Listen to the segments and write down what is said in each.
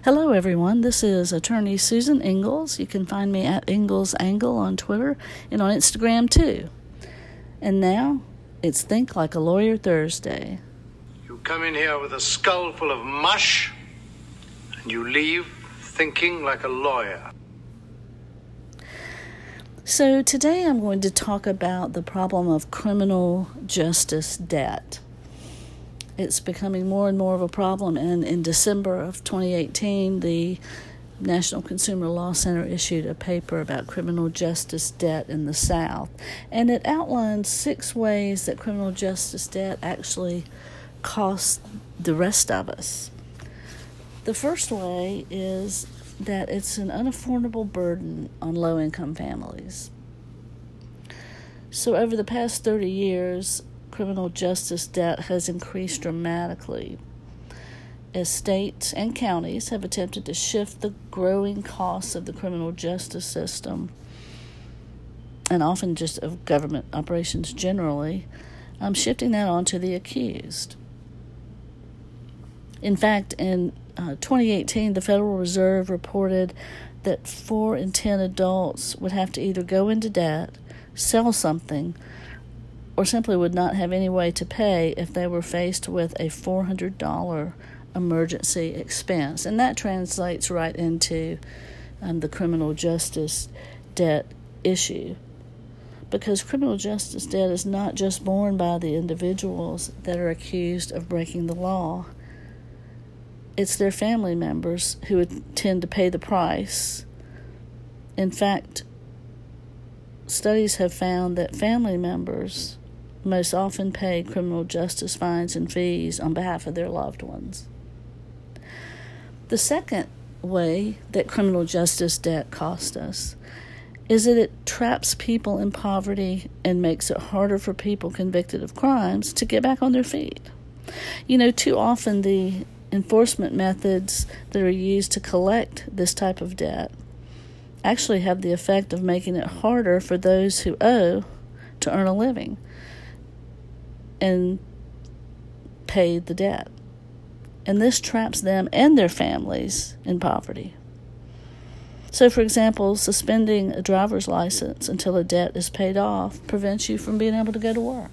Hello, everyone. This is attorney Susan Ingalls. You can find me at Ingalls Angle on Twitter and on Instagram too. And now it's Think Like a Lawyer Thursday. You come in here with a skull full of mush, and you leave thinking like a lawyer. So, today I'm going to talk about the problem of criminal justice debt. It's becoming more and more of a problem, and in December of 2018, the National Consumer Law Center issued a paper about criminal justice debt in the South, and it outlines six ways that criminal justice debt actually costs the rest of us. The first way is that it's an unaffordable burden on low income families. So, over the past 30 years, criminal justice debt has increased dramatically as states and counties have attempted to shift the growing costs of the criminal justice system and often just of government operations generally, um, shifting that onto the accused. In fact, in uh, 2018, the Federal Reserve reported that four in ten adults would have to either go into debt, sell something, or simply would not have any way to pay if they were faced with a $400 emergency expense. And that translates right into um, the criminal justice debt issue. Because criminal justice debt is not just borne by the individuals that are accused of breaking the law it's their family members who tend to pay the price. In fact, studies have found that family members most often pay criminal justice fines and fees on behalf of their loved ones. The second way that criminal justice debt costs us is that it traps people in poverty and makes it harder for people convicted of crimes to get back on their feet. You know, too often the enforcement methods that are used to collect this type of debt actually have the effect of making it harder for those who owe to earn a living and pay the debt. And this traps them and their families in poverty. So, for example, suspending a driver's license until a debt is paid off prevents you from being able to go to work.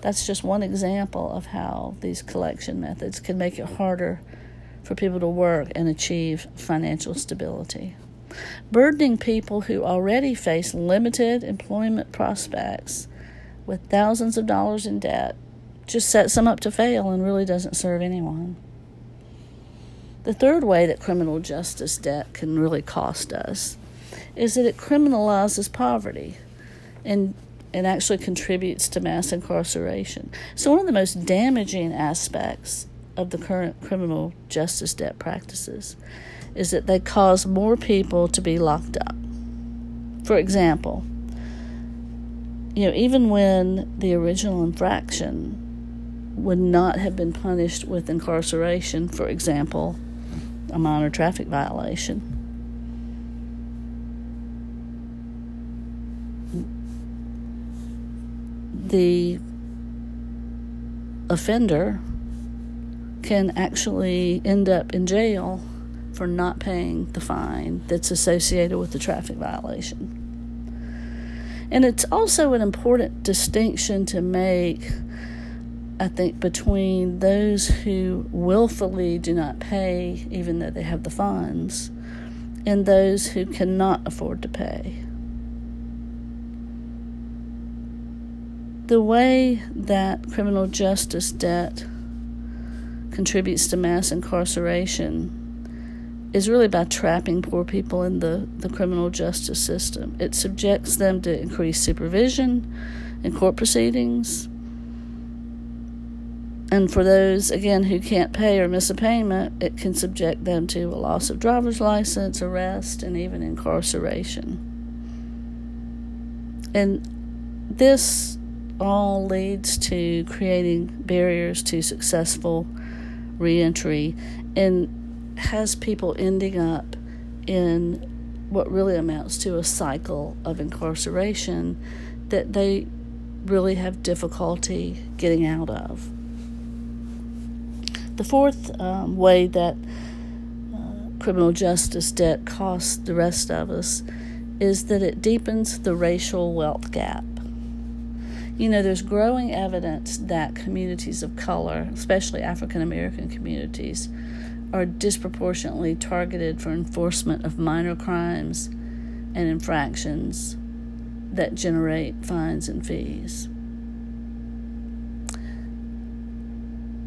That's just one example of how these collection methods can make it harder for people to work and achieve financial stability. Burdening people who already face limited employment prospects with thousands of dollars in debt just sets them up to fail and really doesn't serve anyone. The third way that criminal justice debt can really cost us is that it criminalizes poverty and it actually contributes to mass incarceration. So, one of the most damaging aspects of the current criminal justice debt practices is that they cause more people to be locked up. For example, you know, even when the original infraction would not have been punished with incarceration, for example, a minor traffic violation, the offender can actually end up in jail for not paying the fine that's associated with the traffic violation. And it's also an important distinction to make, I think, between those who willfully do not pay, even though they have the funds, and those who cannot afford to pay. the way that criminal justice debt contributes to mass incarceration is really by trapping poor people in the, the criminal justice system. It subjects them to increased supervision in court proceedings. And for those, again, who can't pay or miss a payment, it can subject them to a loss of driver's license, arrest, and even incarceration. And this all leads to creating barriers to successful reentry and has people ending up in what really amounts to a cycle of incarceration that they really have difficulty getting out of. The fourth um, way that criminal justice debt costs the rest of us is that it deepens the racial wealth gap. You know, there's growing evidence that communities of color, especially African American communities, are disproportionately targeted for enforcement of minor crimes and infractions that generate fines and fees.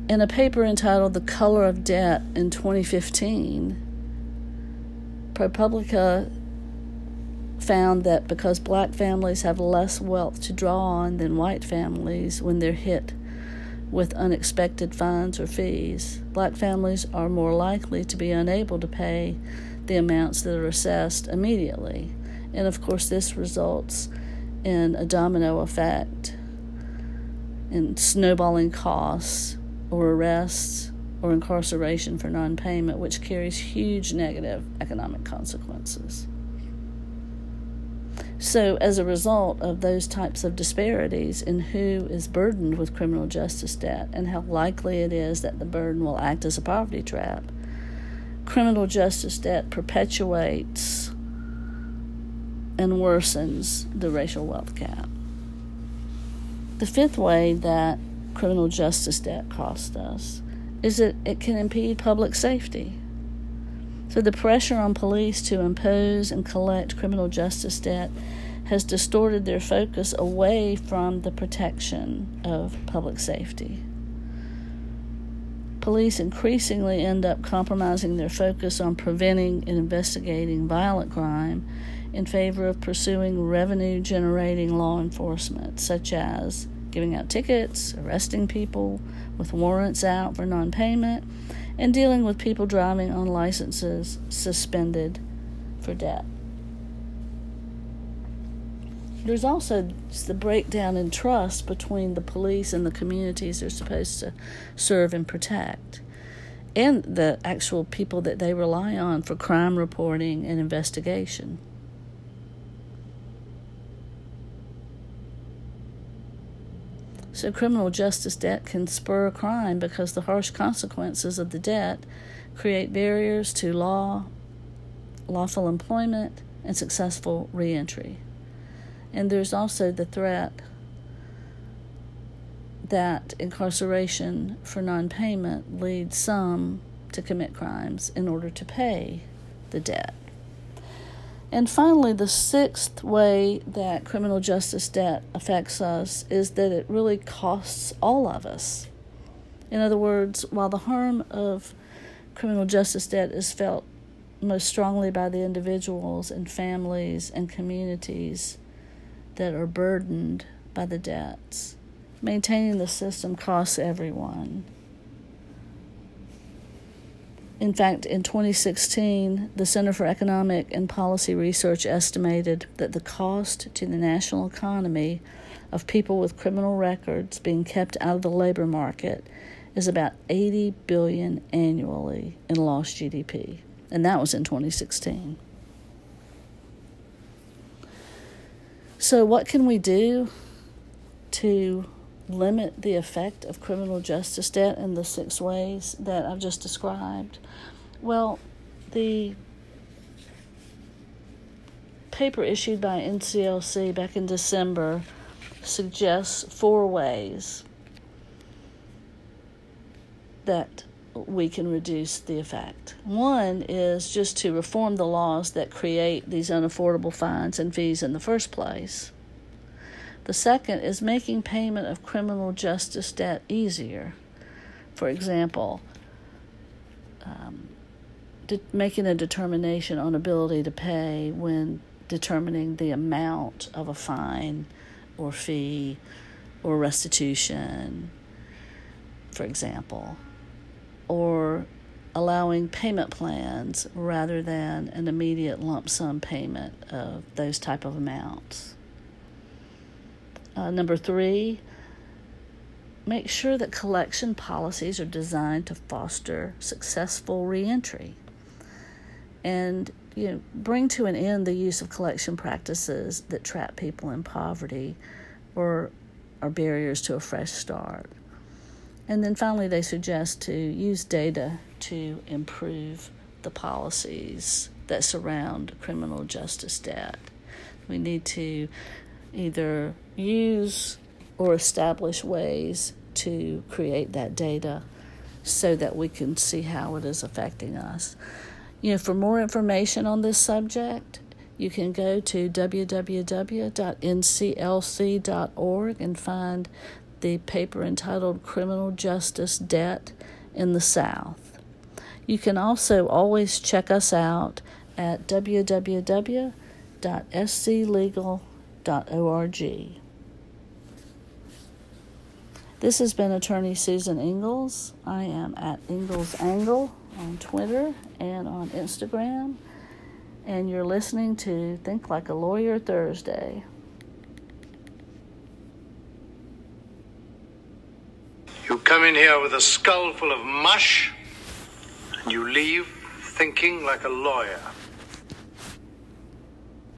In a paper entitled The Color of Debt in 2015, ProPublica found that because black families have less wealth to draw on than white families when they're hit with unexpected fines or fees, black families are more likely to be unable to pay the amounts that are assessed immediately. And of course, this results in a domino effect in snowballing costs or arrests or incarceration for non payment, which carries huge negative economic consequences. So, as a result of those types of disparities in who is burdened with criminal justice debt and how likely it is that the burden will act as a poverty trap, criminal justice debt perpetuates and worsens the racial wealth gap. The fifth way that criminal justice debt costs us is that it can impede public safety. So the pressure on police to impose and collect criminal justice debt has distorted their focus away from the protection of public safety. Police increasingly end up compromising their focus on preventing and investigating violent crime in favor of pursuing revenue generating law enforcement, such as giving out tickets, arresting people with warrants out for non payment, and dealing with people driving on licenses suspended for debt. There's also the breakdown in trust between the police and the communities they're supposed to serve and protect, and the actual people that they rely on for crime reporting and investigation. So, criminal justice debt can spur crime because the harsh consequences of the debt create barriers to law, lawful employment, and successful reentry. And there's also the threat that incarceration for non payment leads some to commit crimes in order to pay the debt. And finally, the sixth way that criminal justice debt affects us is that it really costs all of us. In other words, while the harm of criminal justice debt is felt most strongly by the individuals and families and communities that are burdened by the debts, maintaining the system costs everyone. In fact, in 2016, the Center for Economic and Policy Research estimated that the cost to the national economy of people with criminal records being kept out of the labor market is about 80 billion annually in lost GDP, and that was in 2016. So, what can we do to limit the effect of criminal justice debt in the six ways that I've just described? Well, the paper issued by NCLC back in December suggests four ways that we can reduce the effect. One is just to reform the laws that create these unaffordable fines and fees in the first place. The second is making payment of criminal justice debt easier. For example, um, de- making a determination on ability to pay when determining the amount of a fine or fee or restitution, for example, or allowing payment plans rather than an immediate lump sum payment of those type of amounts. Uh, number three, make sure that collection policies are designed to foster successful reentry and you know bring to an end the use of collection practices that trap people in poverty or are barriers to a fresh start. And then finally, they suggest to use data to improve the policies that surround criminal justice debt. We need to either use or establish ways to create that data so that we can see how it is affecting us. You know, for more information on this subject, you can go to www.nclc.org and find the paper entitled Criminal Justice Debt in the South. You can also always check us out at www.sclegal.org. This has been attorney Susan Ingalls. I am at Ingalls Angle on Twitter and on Instagram. And you're listening to Think Like a Lawyer Thursday. You come in here with a skull full of mush, and you leave thinking like a lawyer.